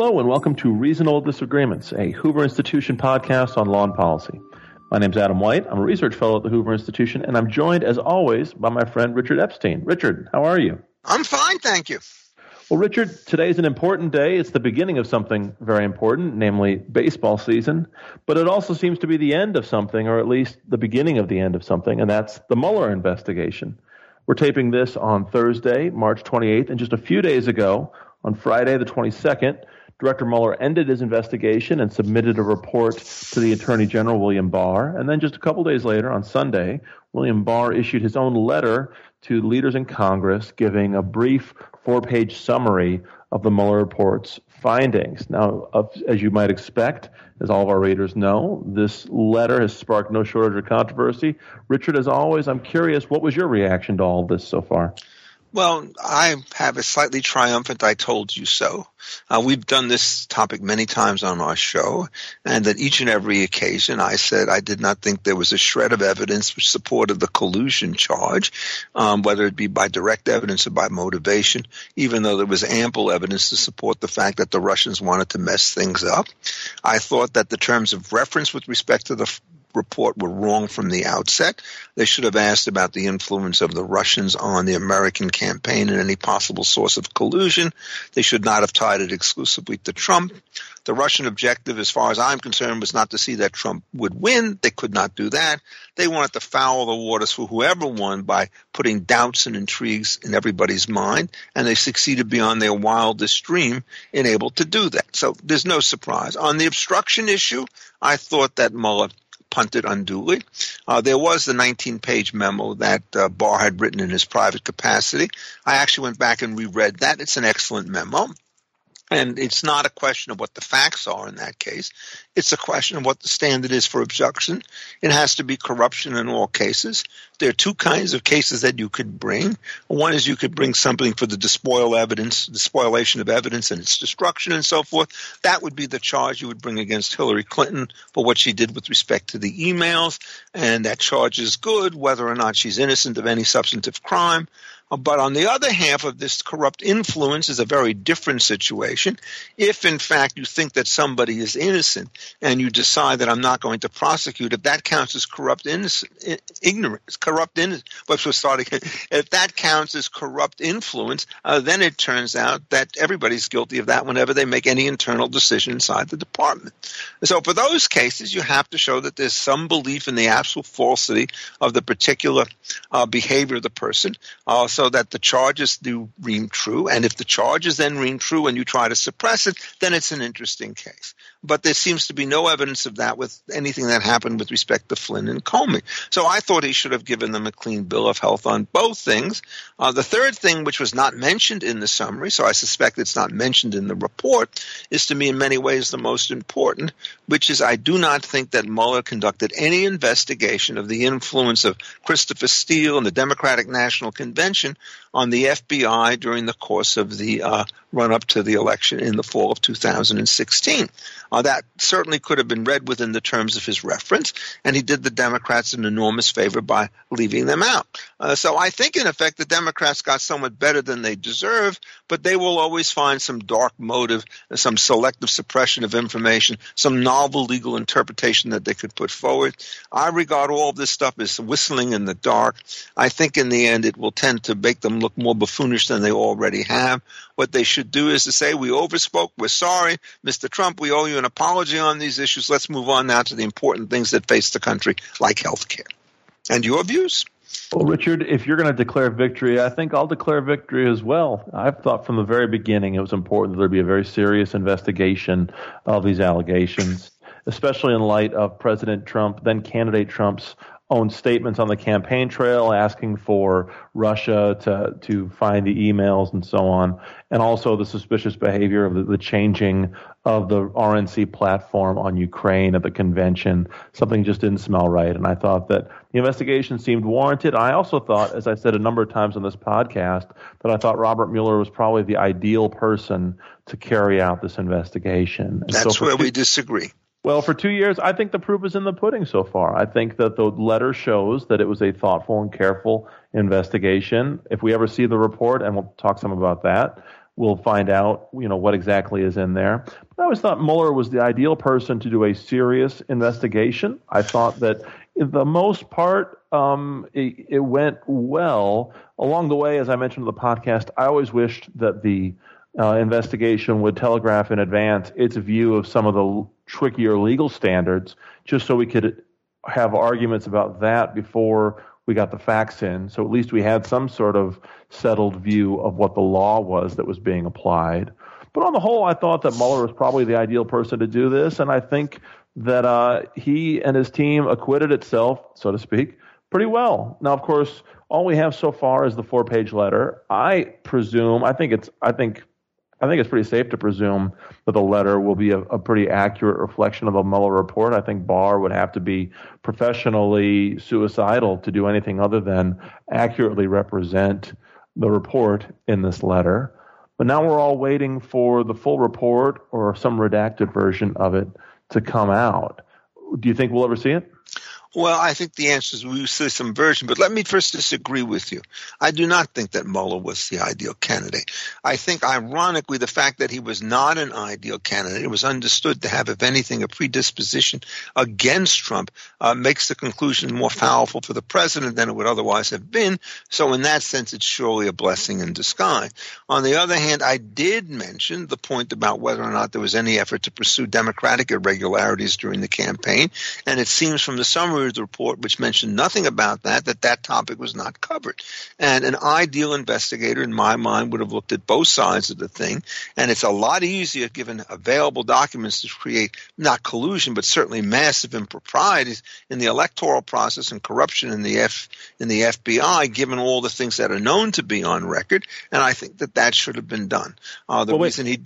Hello and welcome to Reasonable Disagreements, a Hoover Institution podcast on law and policy. My name is Adam White. I'm a research fellow at the Hoover Institution, and I'm joined, as always, by my friend Richard Epstein. Richard, how are you? I'm fine, thank you. Well, Richard, today is an important day. It's the beginning of something very important, namely baseball season. But it also seems to be the end of something, or at least the beginning of the end of something, and that's the Mueller investigation. We're taping this on Thursday, March 28th, and just a few days ago, on Friday, the 22nd, Director Mueller ended his investigation and submitted a report to the Attorney General, William Barr. And then just a couple days later, on Sunday, William Barr issued his own letter to leaders in Congress giving a brief four page summary of the Mueller report's findings. Now, as you might expect, as all of our readers know, this letter has sparked no shortage of controversy. Richard, as always, I'm curious, what was your reaction to all this so far? Well, I have a slightly triumphant I told you so. Uh, we've done this topic many times on our show, and that each and every occasion I said I did not think there was a shred of evidence which supported the collusion charge, um, whether it be by direct evidence or by motivation, even though there was ample evidence to support the fact that the Russians wanted to mess things up. I thought that the terms of reference with respect to the report were wrong from the outset. They should have asked about the influence of the Russians on the American campaign and any possible source of collusion. They should not have tied it exclusively to Trump. The Russian objective, as far as I'm concerned, was not to see that Trump would win. They could not do that. They wanted to foul the waters for whoever won by putting doubts and intrigues in everybody's mind, and they succeeded beyond their wildest dream in able to do that. So there's no surprise. On the obstruction issue, I thought that Mueller punted unduly. Uh, there was the 19 page memo that uh, Barr had written in his private capacity. I actually went back and reread that. It's an excellent memo. And it's not a question of what the facts are in that case. It's a question of what the standard is for obstruction. It has to be corruption in all cases. There are two kinds of cases that you could bring. One is you could bring something for the despoil evidence, the spoliation of evidence and its destruction and so forth. That would be the charge you would bring against Hillary Clinton for what she did with respect to the emails. And that charge is good, whether or not she's innocent of any substantive crime. But on the other half of this corrupt influence is a very different situation. If in fact you think that somebody is innocent and you decide that I'm not going to prosecute, if that counts as corrupt innocent, ignorance, corrupt innocence, but we're starting, if that counts as corrupt influence, uh, then it turns out that everybody's guilty of that whenever they make any internal decision inside the department. So for those cases, you have to show that there's some belief in the absolute falsity of the particular uh, behavior of the person. Uh, so that the charges do ring true. And if the charges then ring true and you try to suppress it, then it's an interesting case. But there seems to be no evidence of that with anything that happened with respect to Flynn and Comey. So I thought he should have given them a clean bill of health on both things. Uh, the third thing, which was not mentioned in the summary, so I suspect it's not mentioned in the report, is to me in many ways the most important, which is I do not think that Mueller conducted any investigation of the influence of Christopher Steele and the Democratic National Convention on the FBI during the course of the uh, run up to the election in the fall of 2016. Uh, that certainly could have been read within the terms of his reference, and he did the Democrats an enormous favor by leaving them out. Uh, so I think, in effect, the Democrats got somewhat better than they deserve, but they will always find some dark motive, some selective suppression of information, some novel legal interpretation that they could put forward. I regard all of this stuff as whistling in the dark. I think in the end it will tend to make them look more buffoonish than they already have. What they should do is to say, we overspoke, we're sorry, Mr. Trump, we owe you an apology on these issues. Let's move on now to the important things that face the country, like health care. And your views? Well, Richard, if you're going to declare victory, I think I'll declare victory as well. I've thought from the very beginning it was important that there be a very serious investigation of these allegations, especially in light of President Trump, then candidate Trump's own statements on the campaign trail asking for Russia to to find the emails and so on, and also the suspicious behavior of the, the, changing of the RNC platform on Ukraine at the convention. Something just didn't smell right, and I thought that the investigation seemed warranted. I also thought, as I said a number of times on this podcast, that I thought Robert Mueller was probably the ideal person to carry out this investigation. And That's so where two, we disagree. Well, for two years, I think the proof is in the pudding so far. I think that the letter shows that it was a thoughtful and careful investigation. If we ever see the report, and we'll talk some about that, we'll find out, you know, what exactly is in there. But I always thought Mueller was the ideal person to do a serious investigation. I thought that, in the most part, um, it, it went well. Along the way, as I mentioned in the podcast, I always wished that the uh, investigation would telegraph in advance its view of some of the trickier legal standards, just so we could have arguments about that before we got the facts in. So at least we had some sort of settled view of what the law was that was being applied. But on the whole, I thought that Mueller was probably the ideal person to do this, and I think that uh, he and his team acquitted itself, so to speak, pretty well. Now, of course, all we have so far is the four-page letter. I presume, I think it's, I think I think it's pretty safe to presume that the letter will be a, a, pretty accurate reflection of the Mueller report. I think Barr would have to be professionally suicidal to do anything other than accurately represent the report in this letter. But now we're all waiting for the full report or some redacted version of it to come out. Do you think we'll ever see it? Well, I think the answer is we see some version, but let me first disagree with you. I do not think that Mueller was the ideal candidate. I think, ironically, the fact that he was not an ideal candidate, it was understood to have, if anything, a predisposition against Trump, uh, makes the conclusion more powerful for the president than it would otherwise have been. So, in that sense, it's surely a blessing in disguise. On the other hand, I did mention the point about whether or not there was any effort to pursue Democratic irregularities during the campaign, and it seems from the summary the report, which mentioned nothing about that, that that topic was not covered. And an ideal investigator, in my mind, would have looked at both sides of the thing. And it's a lot easier, given available documents, to create not collusion, but certainly massive improprieties in the electoral process and corruption in the F in the FBI, given all the things that are known to be on record. And I think that that should have been done. Uh, the well, reason he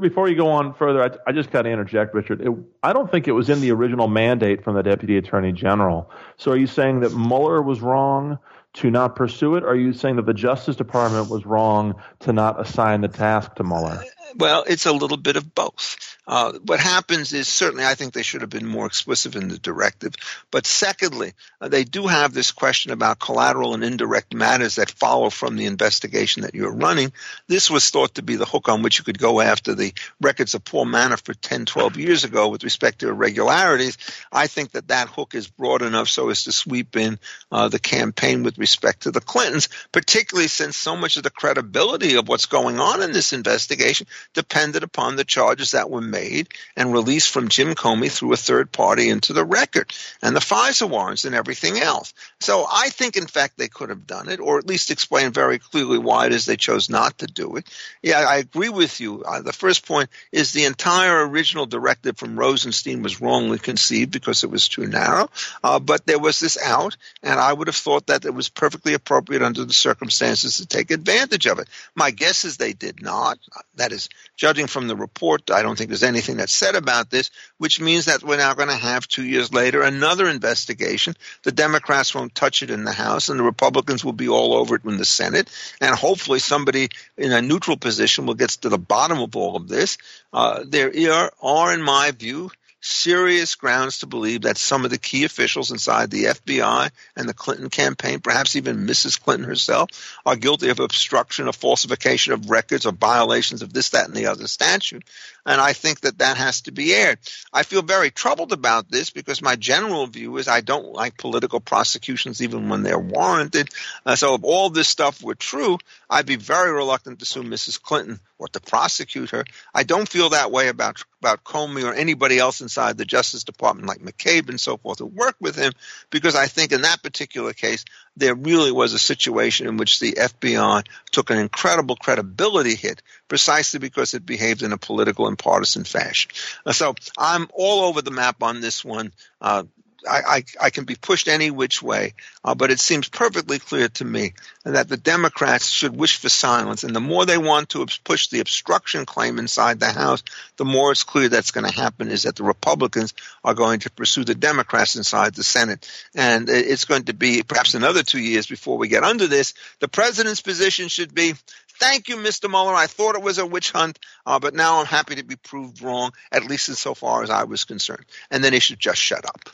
before you go on further, I, I just got to interject, Richard. It, I don't think it was in the original mandate from the Deputy Attorney General. So are you saying that Mueller was wrong to not pursue it? Or are you saying that the Justice Department was wrong to not assign the task to Mueller? Well, it's a little bit of both. Uh, what happens is certainly I think they should have been more explicit in the directive. But secondly, uh, they do have this question about collateral and indirect matters that follow from the investigation that you're running. This was thought to be the hook on which you could go after the records of Paul Manafort 10, 12 years ago with respect to irregularities. I think that that hook is broad enough so as to sweep in uh, the campaign with respect to the Clintons, particularly since so much of the credibility of what's going on in this investigation depended upon the charges that were made made and released from Jim Comey through a third party into the record and the FISA warrants and everything else. So I think, in fact, they could have done it or at least explain very clearly why it is they chose not to do it. Yeah, I agree with you. Uh, the first point is the entire original directive from Rosenstein was wrongly conceived because it was too narrow. Uh, but there was this out, and I would have thought that it was perfectly appropriate under the circumstances to take advantage of it. My guess is they did not. That is, judging from the report, I don't think there's anything that's said about this, which means that we're now going to have two years later another investigation. The Democrats won't touch it in the House, and the Republicans will be all over it in the Senate. And hopefully, somebody in a neutral position will get to the bottom of all of this. Uh, there are, are, in my view, serious grounds to believe that some of the key officials inside the FBI and the Clinton campaign, perhaps even Mrs. Clinton herself, are guilty of obstruction, of falsification of records, or violations of this, that, and the other statute. And I think that that has to be aired. I feel very troubled about this because my general view is I don't like political prosecutions even when they're warranted. Uh, so if all this stuff were true, I'd be very reluctant to sue Mrs. Clinton or to prosecute her. I don't feel that way about about Comey or anybody else inside the Justice Department like McCabe and so forth who work with him because I think in that particular case there really was a situation in which the FBI took an incredible credibility hit precisely because it behaved in a political and partisan fashion. So I'm all over the map on this one. Uh, I, I, can be pushed any which way, uh, but it seems perfectly clear to me that the Democrats should wish for silence. And the more they want to push the obstruction claim inside the House, the more it's clear that's going to happen is that the Republicans are going to pursue the Democrats inside the Senate. And it's going to be perhaps another two years before we get under this. The president's position should be Thank you, Mr. Mueller. I thought it was a witch hunt, uh, but now I'm happy to be proved wrong, at least insofar as I was concerned. And then he should just shut up.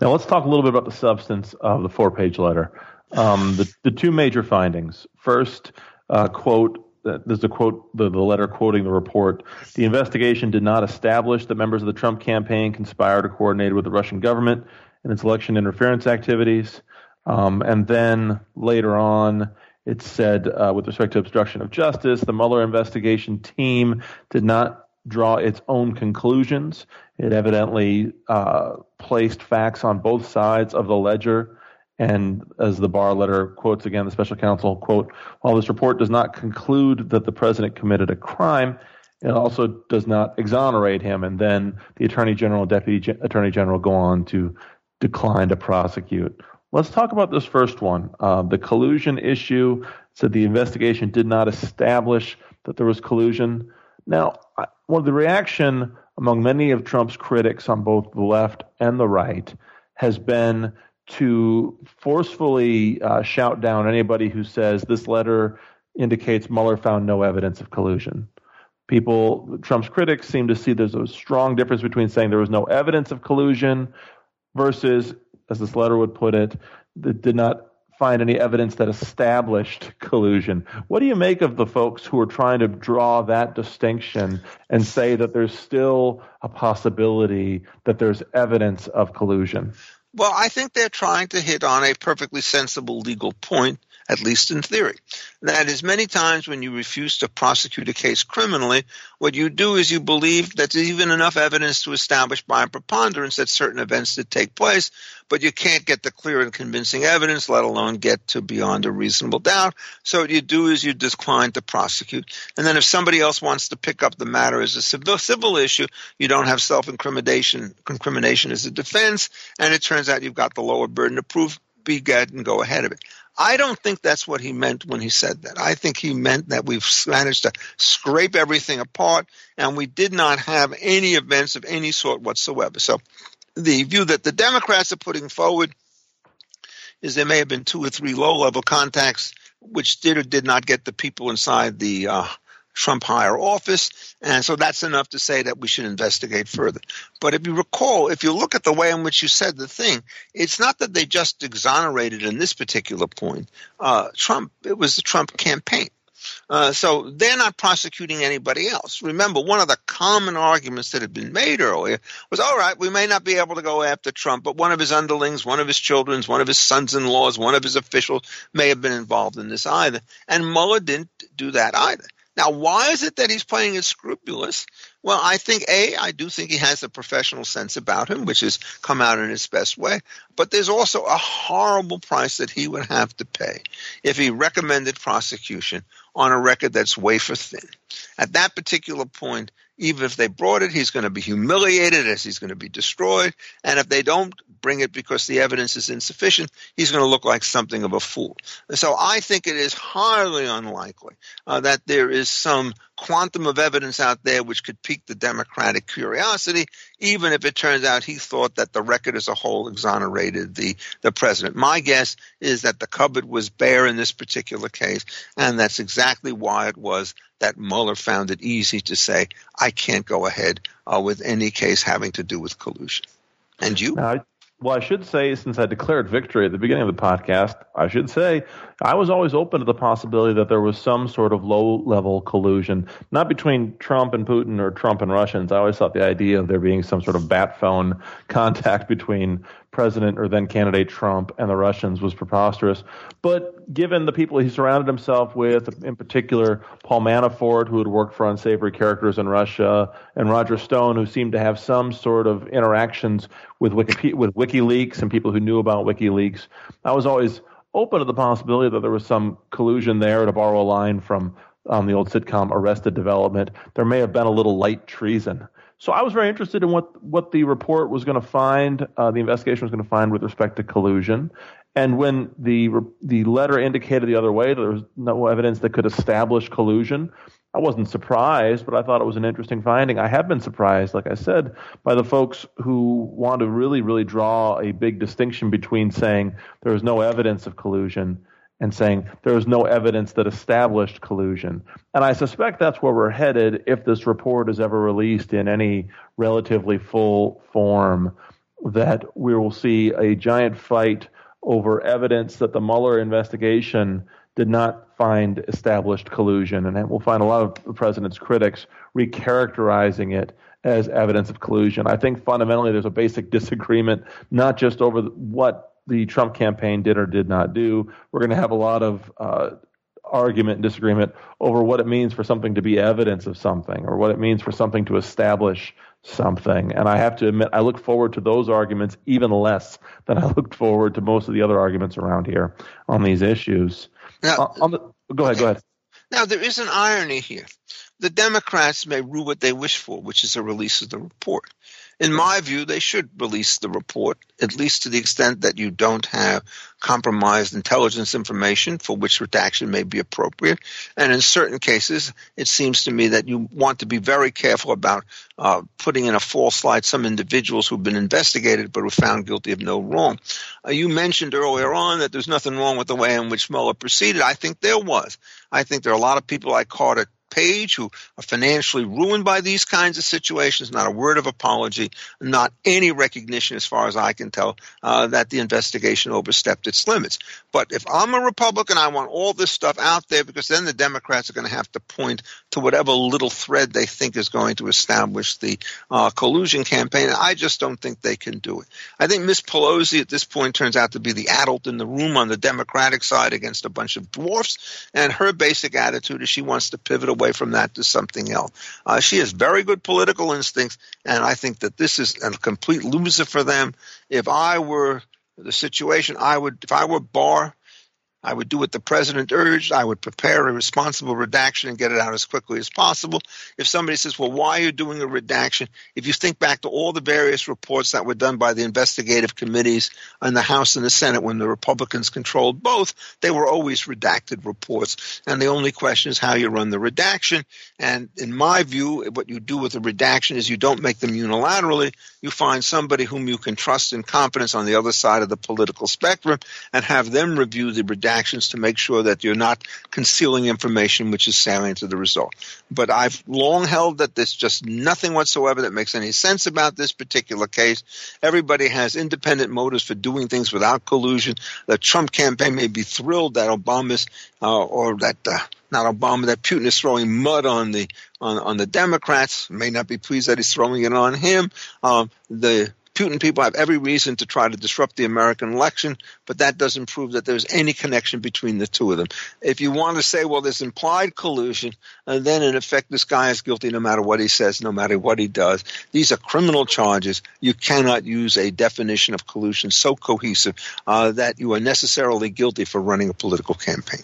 Now let's talk a little bit about the substance of the four-page letter. Um, the, the two major findings. First, uh, quote, there's a quote, the, the letter quoting the report. The investigation did not establish that members of the Trump campaign conspired or coordinated with the Russian government in its election interference activities. Um, and then later on, it said, uh, with respect to obstruction of justice, the Mueller investigation team did not draw its own conclusions. It evidently uh, placed facts on both sides of the ledger and as the Barr letter quotes again, the special counsel, quote, while this report does not conclude that the president committed a crime, it also does not exonerate him. And then the attorney general deputy attorney general go on to decline to prosecute. Let's talk about this first one. Uh, the collusion issue said the investigation did not establish that there was collusion. Now, well, the reaction among many of Trump's critics on both the left and the right has been to forcefully uh, shout down anybody who says this letter indicates Mueller found no evidence of collusion. People, Trump's critics seem to see there's a strong difference between saying there was no evidence of collusion versus, as this letter would put it, that did not find any evidence that established collusion. What do you make of the folks who are trying to draw that distinction and say that there's still a possibility that there's evidence of collusion? Well, I think they're trying to hit on a perfectly sensible legal point at least in theory. That is, many times when you refuse to prosecute a case criminally, what you do is you believe that there's even enough evidence to establish by preponderance that certain events did take place, but you can't get the clear and convincing evidence, let alone get to beyond a reasonable doubt. So what you do is you decline to prosecute. And then if somebody else wants to pick up the matter as a civil, civil issue, you don't have self-incrimination incrimination as a defense, and it turns out you've got the lower burden of proof be good and go ahead of it. I don't think that's what he meant when he said that. I think he meant that we've managed to scrape everything apart and we did not have any events of any sort whatsoever. So the view that the Democrats are putting forward is there may have been two or three low level contacts which did or did not get the people inside the uh, Trump higher office. And so that's enough to say that we should investigate further. But if you recall, if you look at the way in which you said the thing, it's not that they just exonerated in this particular point. Uh, Trump, it was the Trump campaign. Uh, so they're not prosecuting anybody else. Remember, one of the common arguments that had been made earlier was, all right, we may not be able to go after Trump, but one of his underlings, one of his children, one of his sons-in-laws, one of his officials may have been involved in this either. And Mueller didn't do that either. Now, why is it that he's playing it scrupulous? Well, I think A, I do think he has a professional sense about him, which has come out in his best way. But there's also a horrible price that he would have to pay if he recommended prosecution on a record that's wafer thin. At that particular point, even if they brought it, he's going to be humiliated as he's going to be destroyed. And if they don't bring it because the evidence is insufficient, he's going to look like something of a fool. So I think it is highly unlikely uh, that there is some quantum of evidence out there which could pique the Democratic curiosity, even if it turns out he thought that the record as a whole exonerated the, the president. My guess is that the cupboard was bare in this particular case, and that's exactly why it was that Mueller found it easy to say, I can't go ahead uh, with any case having to do with collusion. And you? Well, I should say, since I declared victory at the beginning of the podcast, I should say I was always open to the possibility that there was some sort of low level collusion, not between Trump and Putin or Trump and Russians. I always thought the idea of there being some sort of bat phone contact between President or then candidate Trump and the Russians was preposterous. But given the people he surrounded himself with, in particular Paul Manafort, who had worked for unsavory characters in Russia, and Roger Stone, who seemed to have some sort of interactions with Wikipedia, with WikiLeaks and people who knew about WikiLeaks, I was always open to the possibility that there was some collusion there, to borrow a line from um, the old sitcom Arrested Development. There may have been a little light treason. So I was very interested in what, what the report was going to find, uh, the investigation was going to find with respect to collusion. And when the the letter indicated the other way, that there was no evidence that could establish collusion. I wasn't surprised, but I thought it was an interesting finding. I have been surprised, like I said, by the folks who want to really, really draw a big distinction between saying there is no evidence of collusion and saying there is no evidence that established collusion. And I suspect that's where we're headed if this report is ever released in any relatively full form, that we will see a giant fight over evidence that the Mueller investigation did not find established collusion, and we'll find a lot of the president's critics recharacterizing it as evidence of collusion. I think fundamentally there's a basic disagreement, not just over what the Trump campaign did or did not do. We're going to have a lot of uh, argument and disagreement over what it means for something to be evidence of something or what it means for something to establish something. And I have to admit, I look forward to those arguments even less than I looked forward to most of the other arguments around here on these issues. Now, uh, the, go ahead, go ahead. Now, there is an irony here. The Democrats may rue what they wish for, which is a release of the report in my view, they should release the report, at least to the extent that you don't have compromised intelligence information for which redaction may be appropriate. And in certain cases, it seems to me that you want to be very careful about uh, putting in a false light some individuals who've been investigated but were found guilty of no wrong. Uh, you mentioned earlier on that there's nothing wrong with the way in which Mueller proceeded. I think there was. I think there are a lot of people like Carter Page who are financially ruined by these kinds of situations. Not a word of apology, not any recognition, as far as I can tell, uh, that the investigation overstepped its limits. But if I'm a Republican, I want all this stuff out there because then the Democrats are going to have to point to whatever little thread they think is going to establish the uh, collusion campaign. I just don't think they can do it. I think Miss Pelosi at this point turns out to be the adult in the room on the Democratic side against a bunch of dwarfs, and her basic attitude is she wants to pivot away away from that to something else. Uh, she has very good political instincts, and I think that this is a complete loser for them. If I were the situation, I would, if I were Barr, I would do what the president urged. I would prepare a responsible redaction and get it out as quickly as possible. If somebody says, well, why are you doing a redaction? If you think back to all the various reports that were done by the investigative committees in the House and the Senate when the Republicans controlled both, they were always redacted reports. And the only question is how you run the redaction. And in my view, what you do with a redaction is you don't make them unilaterally. You find somebody whom you can trust and confidence on the other side of the political spectrum and have them review the redaction actions to make sure that you're not concealing information which is salient to the result. But I've long held that there's just nothing whatsoever that makes any sense about this particular case. Everybody has independent motives for doing things without collusion. The Trump campaign may be thrilled that Obama's uh, or that uh, not Obama, that Putin is throwing mud on the on, on the Democrats. May not be pleased that he's throwing it on him. Um, the Putin people have every reason to try to disrupt the American election, but that doesn't prove that there's any connection between the two of them. If you want to say, well, there's implied collusion, and uh, then in effect this guy is guilty no matter what he says, no matter what he does. These are criminal charges. You cannot use a definition of collusion so cohesive uh, that you are necessarily guilty for running a political campaign.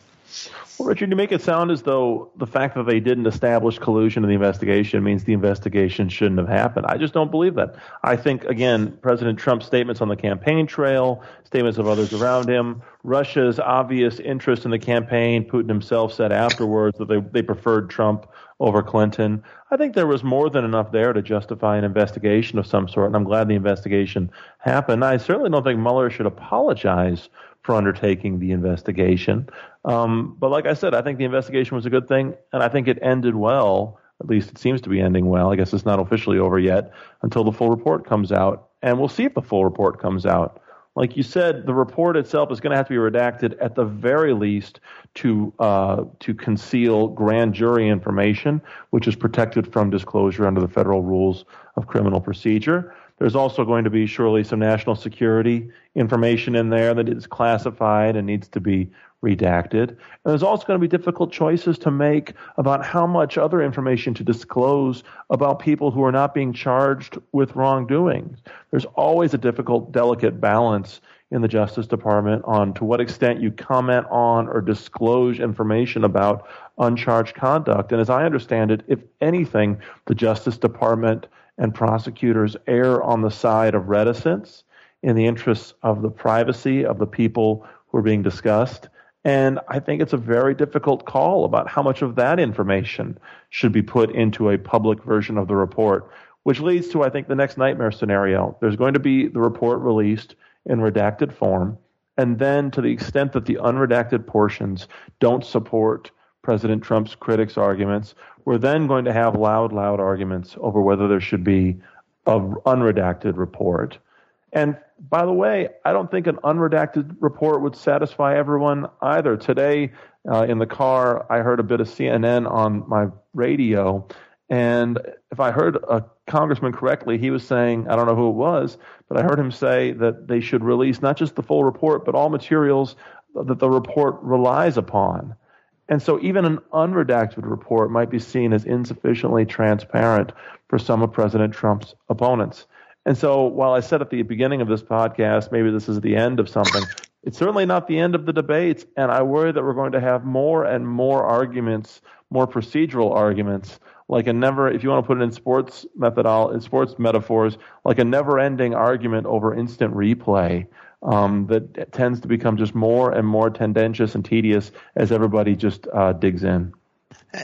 Well, Richard, you make it sound as though the fact that they didn't establish collusion in the investigation means the investigation shouldn't have happened. I just don't believe that. I think, again, President Trump's statements on the campaign trail, statements of others around him, Russia's obvious interest in the campaign, Putin himself said afterwards that they, they preferred Trump over Clinton. I think there was more than enough there to justify an investigation of some sort, and I'm glad the investigation happened. I certainly don't think Mueller should apologize for undertaking the investigation. Um, but like I said, I think the investigation was a good thing, and I think it ended well. At least it seems to be ending well. I guess it's not officially over yet until the full report comes out, and we'll see if the full report comes out. Like you said, the report itself is going to have to be redacted at the very least to uh, to conceal grand jury information, which is protected from disclosure under the federal rules of criminal procedure. There's also going to be surely some national security information in there that is classified and needs to be redacted. And there's also going to be difficult choices to make about how much other information to disclose about people who are not being charged with wrongdoing. There's always a difficult, delicate balance in the Justice Department on to what extent you comment on or disclose information about uncharged conduct. And as I understand it, if anything, the Justice Department and prosecutors err on the side of reticence in the interests of the privacy of the people who are being discussed. And I think it's a very difficult call about how much of that information should be put into a public version of the report, which leads to, I think, the next nightmare scenario. There's going to be the report released in redacted form. And then, to the extent that the unredacted portions don't support President Trump's critics' arguments, we're then going to have loud, loud arguments over whether there should be an unredacted report. And by the way, I don't think an unredacted report would satisfy everyone either. Today, uh, in the car, I heard a bit of CNN on my radio, and if I heard a congressman correctly, he was saying, I don't know who it was, but I heard him say that they should release not just the full report, but all materials that the report relies upon. And so even an unredacted report might be seen as insufficiently transparent for some of President Trump's opponents. And so while I said at the beginning of this podcast, maybe this is the end of something, it's certainly not the end of the debates. And I worry that we're going to have more and more arguments, more procedural arguments, like a never, if you want to put it in sports methodol, in sports metaphors, like a never ending argument over instant replay um, that tends to become just more and more tendentious and tedious as everybody just uh, digs in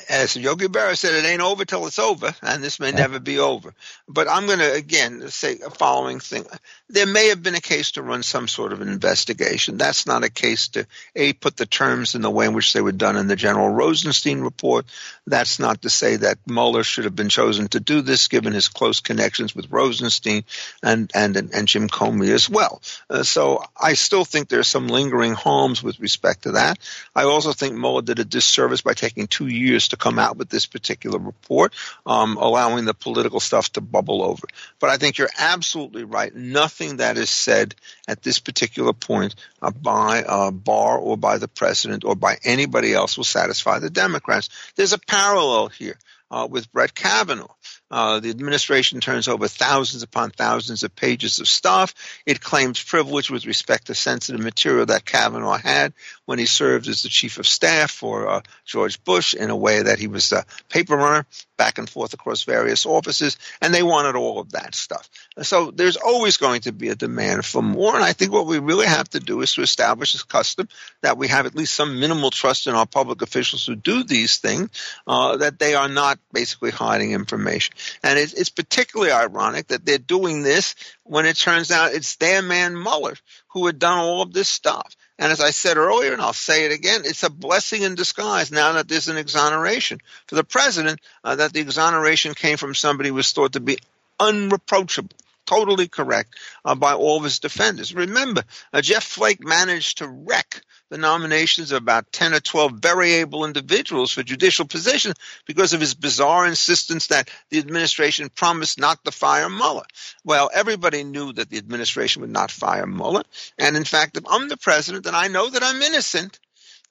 as Yogi Berra said, it ain't over till it's over, and this may never be over. But I'm going to again say a following thing: there may have been a case to run some sort of an investigation. That's not a case to a put the terms in the way in which they were done in the General Rosenstein report. That's not to say that Mueller should have been chosen to do this, given his close connections with Rosenstein and and and Jim Comey as well. Uh, so I still think there's some lingering harms with respect to that. I also think Mueller did a disservice by taking two years to come out with this particular report, um, allowing the political stuff to bubble over. But I think you're absolutely right. Nothing that is said at this particular point uh, by uh, Barr or by the president or by anybody else will satisfy the Democrats. There's a parallel here uh, with Brett Kavanaugh. Uh, the administration turns over thousands upon thousands of pages of stuff. It claims privilege with respect to sensitive material that Kavanaugh had when he served as the chief of staff for uh, George Bush in a way that he was a paper runner back and forth across various offices, and they wanted all of that stuff. So there's always going to be a demand for more, and I think what we really have to do is to establish a custom that we have at least some minimal trust in our public officials who do these things, uh, that they are not basically hiding information. And it's, it's particularly ironic that they're doing this when it turns out it's their man Mueller who had done all of this stuff. And as I said earlier, and I'll say it again, it's a blessing in disguise now that there's an exoneration. For the president, uh, that the exoneration came from somebody who was thought to be unreproachable totally correct uh, by all of his defenders. Remember, uh, Jeff Flake managed to wreck the nominations of about 10 or 12 very able individuals for judicial positions because of his bizarre insistence that the administration promised not to fire Mueller. Well, everybody knew that the administration would not fire Mueller. And in fact, if I'm the president and I know that I'm innocent,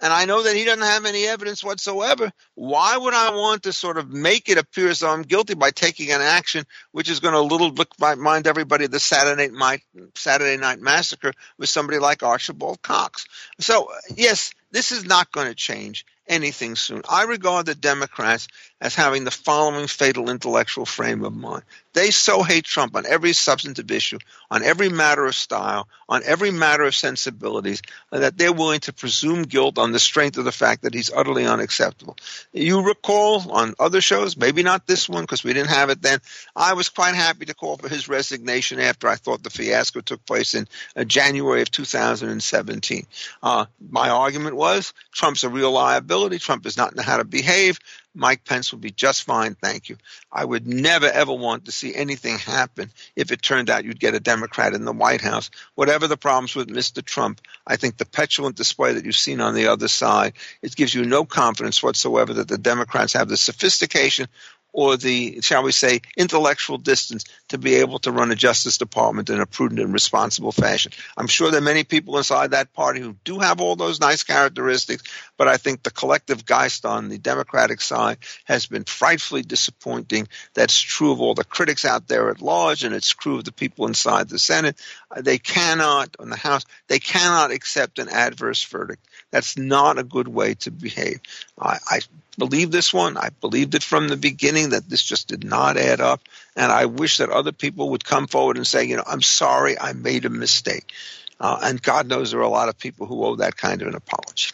and I know that he doesn't have any evidence whatsoever, why would I want to sort of make it appear as though I'm guilty by taking an action which is going to little remind everybody of the Saturday night, Saturday night massacre with somebody like Archibald Cox? So, yes, this is not going to change anything soon. I regard the Democrats as having the following fatal intellectual frame of mind. They so hate Trump on every substantive issue, on every matter of style, on every matter of sensibilities, that they're willing to presume guilt on the strength of the fact that he's utterly unacceptable. You recall on other shows, maybe not this one because we didn't have it then, I was quite happy to call for his resignation after I thought the fiasco took place in uh, January of 2017. Uh, my argument was Trump's a real liability. Trump does not know how to behave. Mike Pence would be just fine, thank you. I would never ever want to see anything happen if it turned out you'd get a Democrat in the White House. Whatever the problems with Mr. Trump, I think the petulant display that you've seen on the other side, it gives you no confidence whatsoever that the Democrats have the sophistication or the, shall we say, intellectual distance to be able to run a Justice Department in a prudent and responsible fashion. I'm sure there are many people inside that party who do have all those nice characteristics, but I think the collective geist on the Democratic side has been frightfully disappointing. That's true of all the critics out there at large, and it's true of the people inside the Senate. Uh, they cannot, in the House, they cannot accept an adverse verdict. That's not a good way to behave. I, I believe this one. I believed it from the beginning that this just did not add up. And I wish that other people would come forward and say, you know, I'm sorry, I made a mistake. Uh, and God knows there are a lot of people who owe that kind of an apology.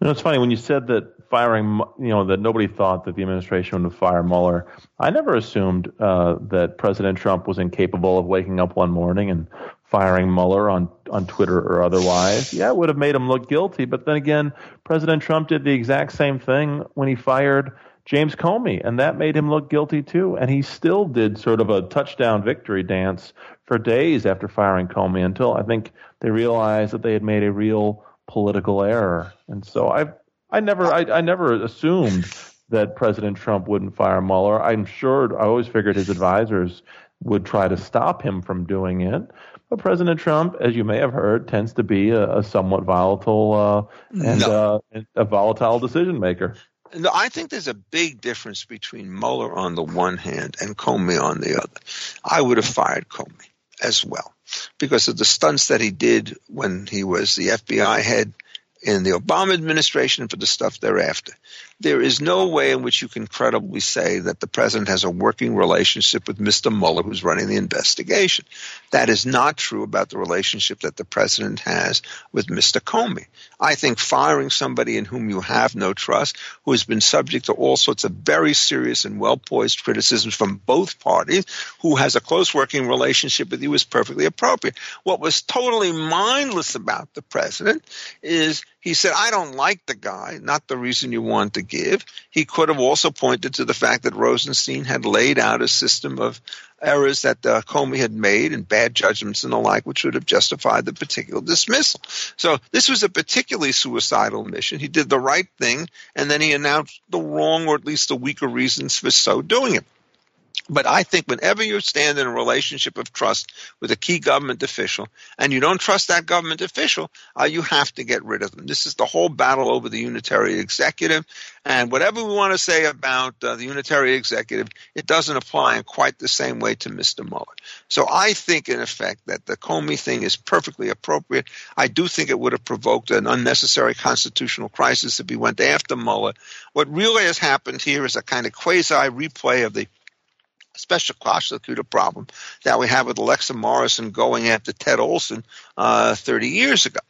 You know, it's funny when you said that firing, you know, that nobody thought that the administration would fire Mueller. I never assumed uh, that President Trump was incapable of waking up one morning and firing Mueller on, on Twitter or otherwise. Yeah, it would have made him look guilty. But then again, President Trump did the exact same thing when he fired James Comey, and that made him look guilty too. And he still did sort of a touchdown victory dance for days after firing Comey until I think they realized that they had made a real political error. And so I, I never, I, I never assumed that President Trump wouldn't fire Mueller. I'm sure. I always figured his advisors would try to stop him from doing it. But President Trump, as you may have heard, tends to be a, a somewhat volatile uh, and no. uh, a volatile decision maker. No, I think there's a big difference between Mueller on the one hand and Comey on the other. I would have fired Comey as well because of the stunts that he did when he was the FBI head in the Obama administration and for the stuff thereafter there is no way in which you can credibly say that the president has a working relationship with Mr. Mueller, who's running the investigation. That is not true about the relationship that the president has with Mr. Comey. I think firing somebody in whom you have no trust, who has been subject to all sorts of very serious and well poised criticisms from both parties, who has a close working relationship with you, is perfectly appropriate. What was totally mindless about the president is he said, I don't like the guy, not the reason you want to give. He could have also pointed to the fact that Rosenstein had laid out a system of errors that uh, Comey had made and bad judgments and the like, which would have justified the particular dismissal. So this was a particularly suicidal mission. He did the right thing, and then he announced the wrong or at least the weaker reasons for so doing it. But I think whenever you stand in a relationship of trust with a key government official and you don't trust that government official, uh, you have to get rid of them. This is the whole battle over the unitary executive. And whatever we want to say about uh, the unitary executive, it doesn't apply in quite the same way to Mr. Mueller. So I think, in effect, that the Comey thing is perfectly appropriate. I do think it would have provoked an unnecessary constitutional crisis if he went after Mueller. What really has happened here is a kind of quasi replay of the special prosecutor problem that we have with Alexia Morrison going after Ted Olson uh, 30 years ago.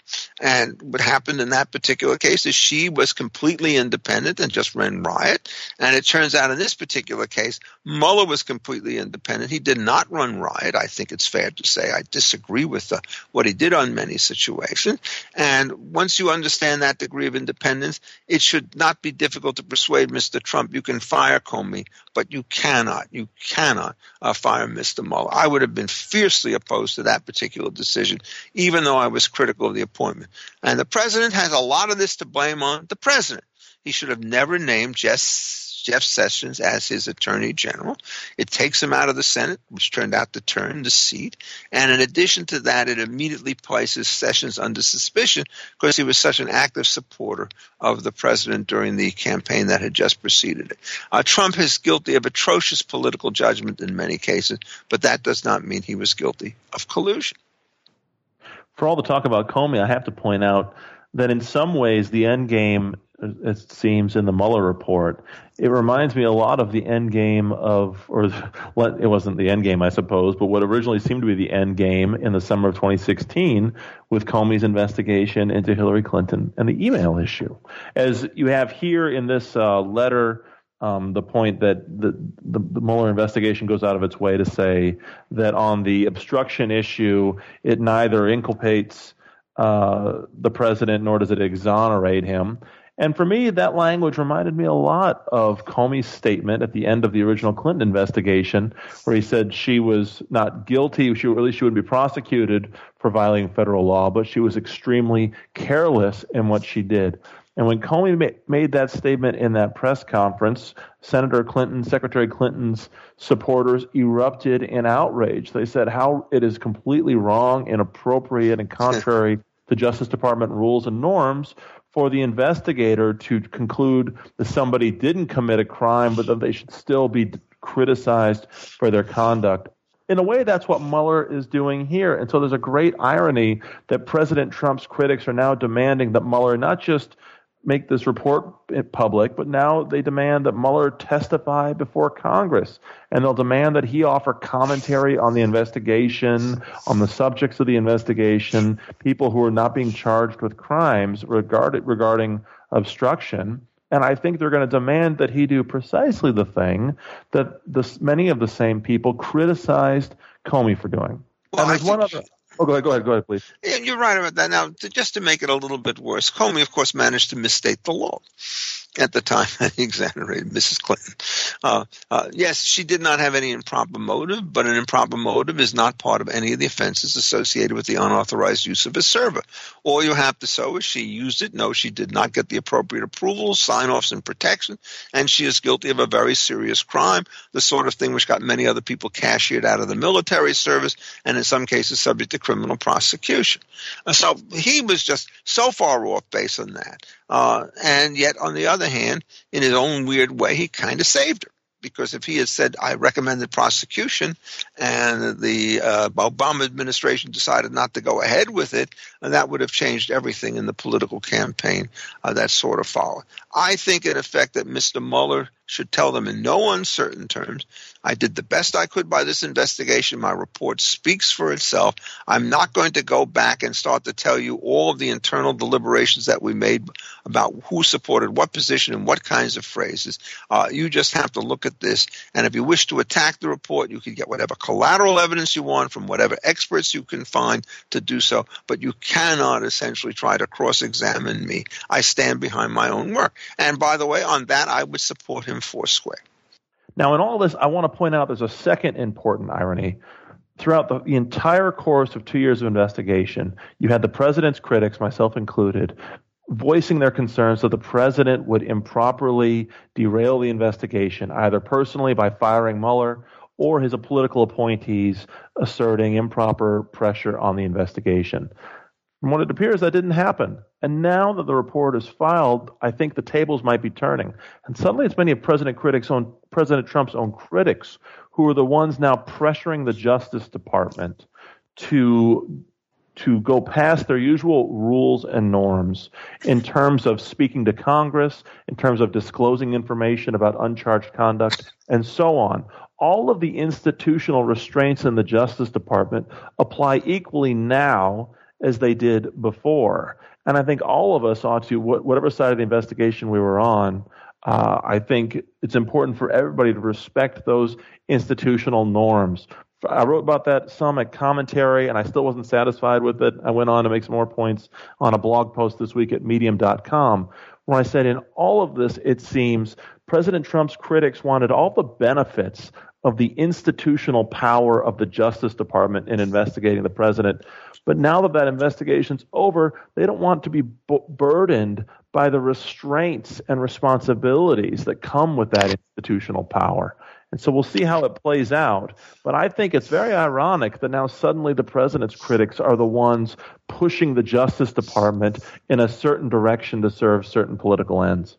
And what happened in that particular case is she was completely independent and just ran riot. And it turns out in this particular case, Mueller was completely independent. He did not run riot. I think it's fair to say I disagree with uh, what he did on many situations. And once you understand that degree of independence, it should not be difficult to persuade Mr. Trump you can fire Comey, but you cannot. You cannot uh, fire Mr. Mueller. I would have been fiercely opposed to that particular decision, even though I was critical of the appointment. And the president has a lot of this to blame on the president. He should have never named Jess Jeff Sessions as his attorney general. It takes him out of the Senate, which turned out to turn the seat. And in addition to that, it immediately places Sessions under suspicion because he was such an active supporter of the president during the campaign that had just preceded it. Uh, Trump is guilty of atrocious political judgment in many cases, but that does not mean he was guilty of collusion. For all the talk about Comey, I have to point out that in some ways the end game it seems in the Mueller report. It reminds me a lot of the end game of, or it wasn't the end game, I suppose, but what originally seemed to be the end game in the summer of 2016 with Comey's investigation into Hillary Clinton and the email issue. As you have here in this uh, letter, um, the point that the, the, the Mueller investigation goes out of its way to say that on the obstruction issue, it neither inculpates uh, the president nor does it exonerate him. And for me, that language reminded me a lot of Comey's statement at the end of the original Clinton investigation, where he said she was not guilty, she, or at least she wouldn't be prosecuted for violating federal law, but she was extremely careless in what she did. And when Comey ma- made that statement in that press conference, Senator Clinton, Secretary Clinton's supporters erupted in outrage. They said how it is completely wrong, inappropriate, and contrary to Justice Department rules and norms for the investigator to conclude that somebody didn't commit a crime, but that they should still be criticized for their conduct. In a way, that's what Mueller is doing here. And so there's a great irony that President Trump's critics are now demanding that Mueller not just make this report public, but now they demand that Mueller testify before Congress. And they'll demand that he offer commentary on the investigation, on the subjects of the investigation, people who are not being charged with crimes regarding, regarding obstruction. And I think they're going to demand that he do precisely the thing that this, many of the same people criticized Comey for doing. Well, and there's one other. Oh, go ahead, go ahead, go ahead, please. Yeah, you're right about that. Now, to, just to make it a little bit worse, Comey, of course, managed to misstate the law. At the time he exonerated Mrs. Clinton. Uh, uh, yes, she did not have any improper motive, but an improper motive is not part of any of the offenses associated with the unauthorized use of a server. All you have to show is she used it. No, she did not get the appropriate approvals, sign offs, and protection, and she is guilty of a very serious crime, the sort of thing which got many other people cashiered out of the military service, and in some cases subject to criminal prosecution. Uh, so he was just so far off base on that. Uh, and yet, on the other hand, in his own weird way, he kind of saved her. Because if he had said, I recommended prosecution, and the uh, Obama administration decided not to go ahead with it, that would have changed everything in the political campaign uh, that sort of followed. I think, in effect, that Mr. Mueller should tell them in no uncertain terms I did the best I could by this investigation. My report speaks for itself. I'm not going to go back and start to tell you all of the internal deliberations that we made about who supported what position and what kinds of phrases. Uh, you just have to look at this. And if you wish to attack the report, you can get whatever collateral evidence you want from whatever experts you can find to do so. But you cannot essentially try to cross examine me. I stand behind my own work. And by the way, on that, I would support him foursquare. Now, in all this, I want to point out there's a second important irony. Throughout the, entire course of two years of investigation, you had the president's critics, myself included, voicing their concerns that the president would improperly derail the investigation, either personally by firing Mueller or his political appointees asserting improper pressure on the investigation. From what it appears, that didn't happen. And now that the report is filed, I think the tables might be turning. And suddenly it's many of President own President Trump's own critics who are the ones now pressuring the Justice Department to to go past their usual rules and norms in terms of speaking to Congress, in terms of disclosing information about uncharged conduct, and so on. All of the institutional restraints in the Justice Department apply equally now as they did before. And I think all of us ought to, whatever side of the investigation we were on, uh, I think it's important for everybody to respect those institutional norms. I wrote about that some at commentary, and I still wasn't satisfied with it. I went on to make some more points on a blog post this week at medium.com, where I said, in all of this, it seems President Trump's critics wanted all the benefits of the institutional power of the Justice Department in investigating the president. But now that that investigation's over, they don't want to be burdened by the restraints and responsibilities that come with that institutional power. And so we'll see how it plays out. But I think it's very ironic that now suddenly the president's critics are the ones pushing the Justice Department in a certain direction to serve certain political ends.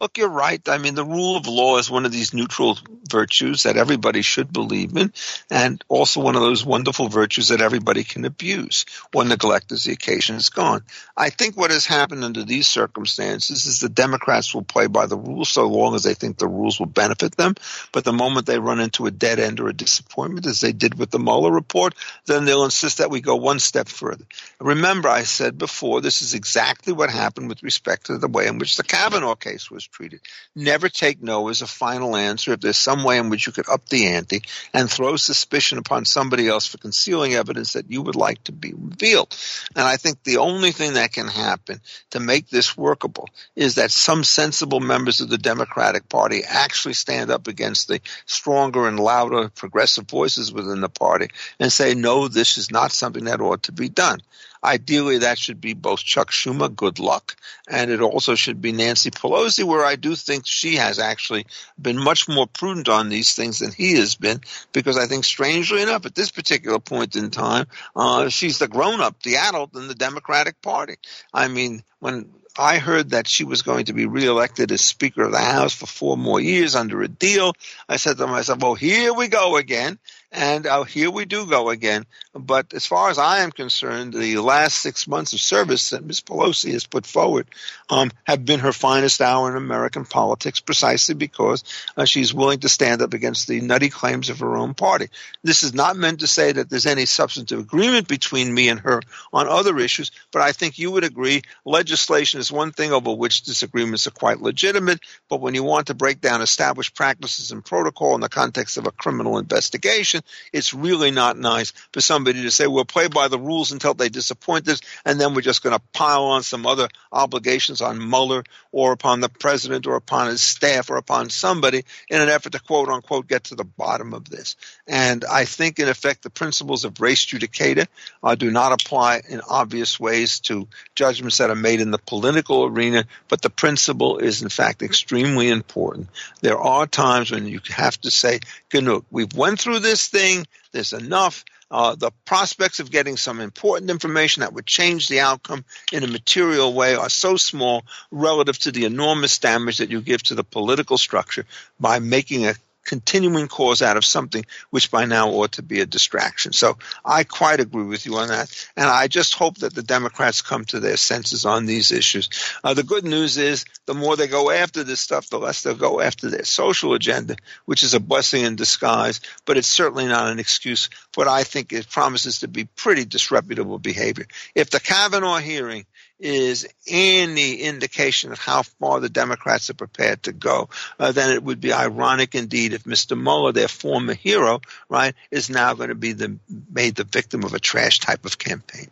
Look, you're right. I mean, the rule of law is one of these neutral virtues that everybody should believe in, and also one of those wonderful virtues that everybody can abuse or neglect as the occasion is gone. I think what has happened under these circumstances is the Democrats will play by the rules so long as they think the rules will benefit them, but the moment they run into a dead end or a disappointment, as they did with the Mueller report, then they'll insist that we go one step further. Remember, I said before, this is exactly what happened with respect to the way in which the Kavanaugh case was treated. Never take no as a final answer if there's some way in which you could up the ante and throw suspicion upon somebody else for concealing evidence that you would like to be revealed. And I think the only thing that can happen to make this workable is that some sensible members of the Democratic Party actually stand up against the stronger and louder progressive voices within the party and say, no, this is not something that ought to be done. Ideally, that should be both Chuck Schumer, good luck, and it also should be Nancy Pelosi, where I do think she has actually been much more prudent on these things than he has been, because I think, strangely enough, at this particular point in time, uh, she's the grown up, the adult in the Democratic Party. I mean, when I heard that she was going to be reelected as Speaker of the House for four more years under a deal. I said to myself, well, here we go again. And uh, here we do go again. But as far as I am concerned, the last six months of service that Ms. Pelosi has put forward um, have been her finest hour in American politics precisely because uh, she's willing to stand up against the nutty claims of her own party. This is not meant to say that there's any substantive agreement between me and her on other issues, but I think you would agree legislation is one thing over which disagreements are quite legitimate, but when you want to break down established practices and protocol in the context of a criminal investigation, election, it's really not nice for somebody to say, we'll play by the rules until they disappoint us, and then we're just going to pile on some other obligations on Mueller or upon the president or upon his staff or upon somebody in an effort to quote unquote get to the bottom of this. And I think, in effect, the principles of res judicata uh, do not apply in obvious ways to judgments that are made in the political arena, but the principle is, in fact, extremely important. There are times when you have to say, Ganuk, we've went through this thing, there's enough. Uh, the prospects of getting some important information that would change the outcome in a material way are so small relative to the enormous damage that you give to the political structure by making a continuing cause out of something which by now ought to be a distraction. So I quite agree with you on that. And I just hope that the Democrats come to their senses on these issues. Uh, the good news is the more they go after this stuff, the less they'll go after their social agenda, which is a blessing in disguise, but it's certainly not an excuse for what I think it promises to be pretty disreputable behavior. If the Kavanaugh hearing is any indication of how far the Democrats are prepared to go, uh, then it would be ironic indeed if Mr. Mueller, their former hero, right, is now going to be the, made the victim of a trash type of campaign.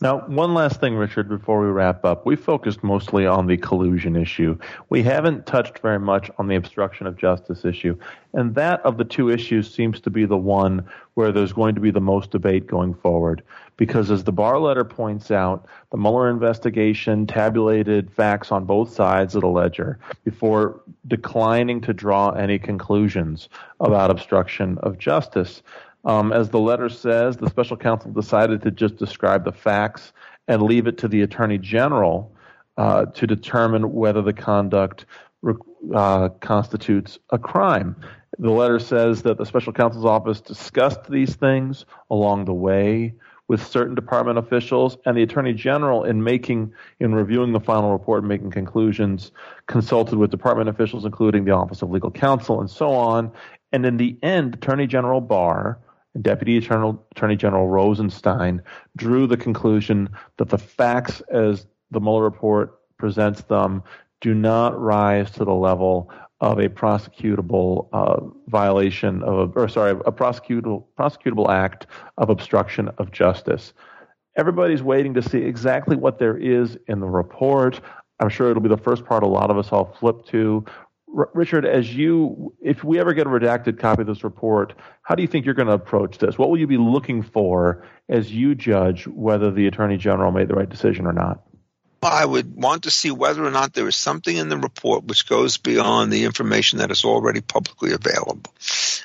Now, one last thing, Richard, before we wrap up. We focused mostly on the collusion issue. We haven't touched very much on the obstruction of justice issue. And that of the two issues seems to be the one where there's going to be the most debate going forward. Because as the Barr letter points out, the Mueller investigation tabulated facts on both sides of the ledger before declining to draw any conclusions about obstruction of justice. Um, as the letter says, the special counsel decided to just describe the facts and leave it to the attorney general uh, to determine whether the conduct uh, constitutes a crime. The letter says that the special counsel's office discussed these things along the way with certain department officials, and the attorney general, in making in reviewing the final report and making conclusions, consulted with department officials, including the Office of Legal Counsel and so on. And in the end, Attorney General Barr Deputy Attorney, General Rosenstein drew the conclusion that the facts as the Mueller report presents them do not rise to the level of a prosecutable uh, violation of, or sorry, a prosecutable prosecutable act of obstruction of justice. Everybody's waiting to see exactly what there is in the report. I'm sure it'll be the first part a lot of us all flip to. Richard, as you, if we ever get a redacted copy of this report, how do you think you're going to approach this? What will you be looking for as you judge whether the Attorney General made the right decision or not? I would want to see whether or not there is something in the report which goes beyond the information that is already publicly available.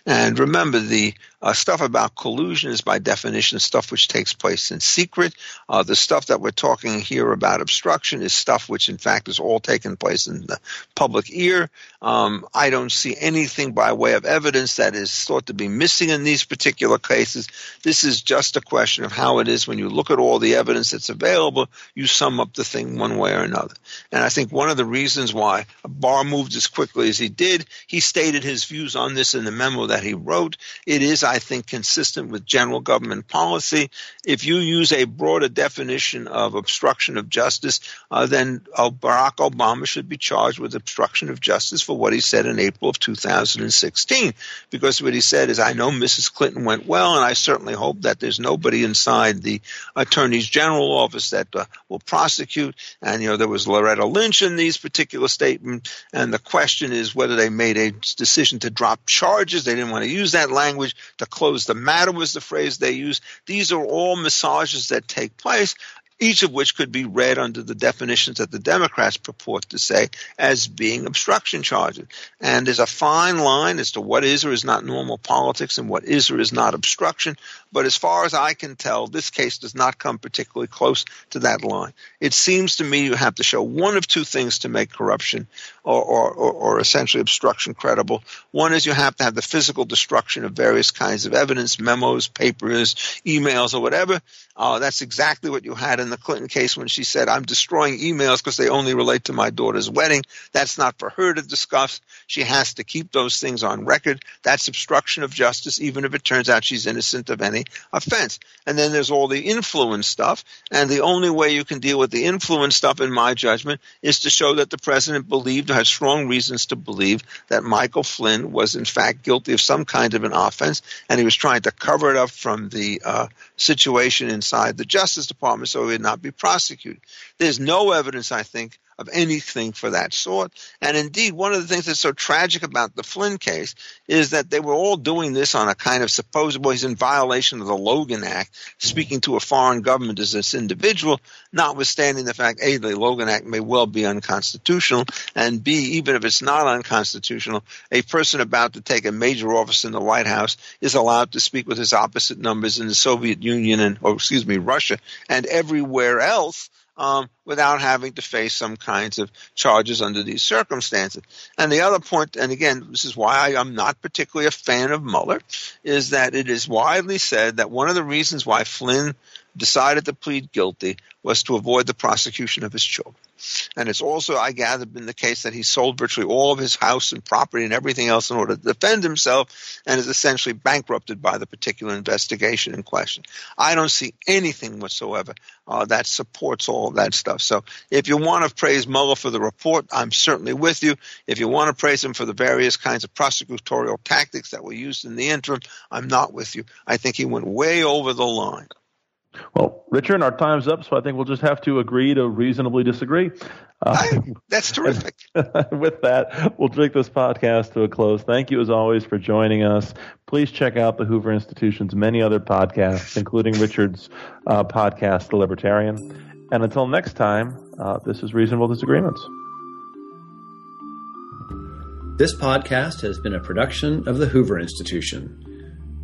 And remember, the uh, stuff about collusion is by definition stuff which takes place in secret. Uh, the stuff that we're talking here about obstruction is stuff which, in fact, is all taking place in the public ear. Um, I don't see anything by way of evidence that is thought to be missing in these particular cases. This is just a question of how it is when you look at all the evidence that's available, you sum up the thing one way or another. And I think one of the reasons why Barr moved as quickly as he did, he stated his views on this in the memo that he wrote. It is I think, consistent with general government policy. If you use a broader definition of obstruction of justice, uh, then uh, Barack Obama should be charged with obstruction of justice for what he said in April of 2016. Because what he said is, I know Mrs. Clinton went well, and I certainly hope that there's nobody inside the Attorney's General office that uh, will prosecute. And, you know, there was Loretta Lynch in these particular statements, and the question is whether they made a decision to drop charges. They didn't want to use that language to close the matter was the phrase they used. These are all massages that take place each of which could be read under the definitions that the Democrats purport to say as being obstruction charges. And there's a fine line as to what is or is not normal politics and what is or is not obstruction. But as far as I can tell, this case does not come particularly close to that line. It seems to me you have to show one of two things to make corruption or, or, or, or essentially obstruction credible. One is you have to have the physical destruction of various kinds of evidence, memos, papers, emails, or whatever. Uh, that's exactly what you had in in the Clinton case when she said, I'm destroying emails because they only relate to my daughter's wedding. That's not for her to discuss. She has to keep those things on record. That's obstruction of justice, even if it turns out she's innocent of any offense. And then there's all the influence stuff. And the only way you can deal with the influence stuff, in my judgment, is to show that the president believed or had strong reasons to believe that Michael Flynn was in fact guilty of some kind of an offense, and he was trying to cover it up from the uh, situation inside the Justice Department so he would not be prosecuted. There's no evidence, I think, of anything for that sort. And indeed, one of the things that's so tragic about the Flynn case is that they were all doing this on a kind of supposed, well, he's in violation of the Logan Act, speaking to a foreign government as this individual, notwithstanding the fact, A, the Logan Act may well be unconstitutional, and B, even if it's not unconstitutional, a person about to take a major office in the White House is allowed to speak with his opposite numbers in the Soviet Union and, or excuse me, Russia and everywhere else um, without having to face some kinds of charges under these circumstances. And the other point, and again, this is why I, am not particularly a fan of Mueller, is that it is widely said that one of the reasons why Flynn decided to plead guilty was to avoid the prosecution of his children. And it's also, I gather, been the case that he sold virtually all of his house and property and everything else in order to defend himself and is essentially bankrupted by the particular investigation in question. I don't see anything whatsoever uh, that supports all of that stuff. So if you want to praise Mueller for the report, I'm certainly with you. If you want to praise him for the various kinds of prosecutorial tactics that were used in the interim, I'm not with you. I think he went way over the line. Well, Richard, our time's up, so I think we'll just have to agree to reasonably disagree. Uh, that's terrific. with that, we'll take this podcast to a close. Thank you, as always, for joining us. Please check out the Hoover Institution's many other podcasts, including Richard's uh, podcast, The Libertarian. And until next time, uh, this is Reasonable Disagreements. This podcast has been a production of the Hoover Institution.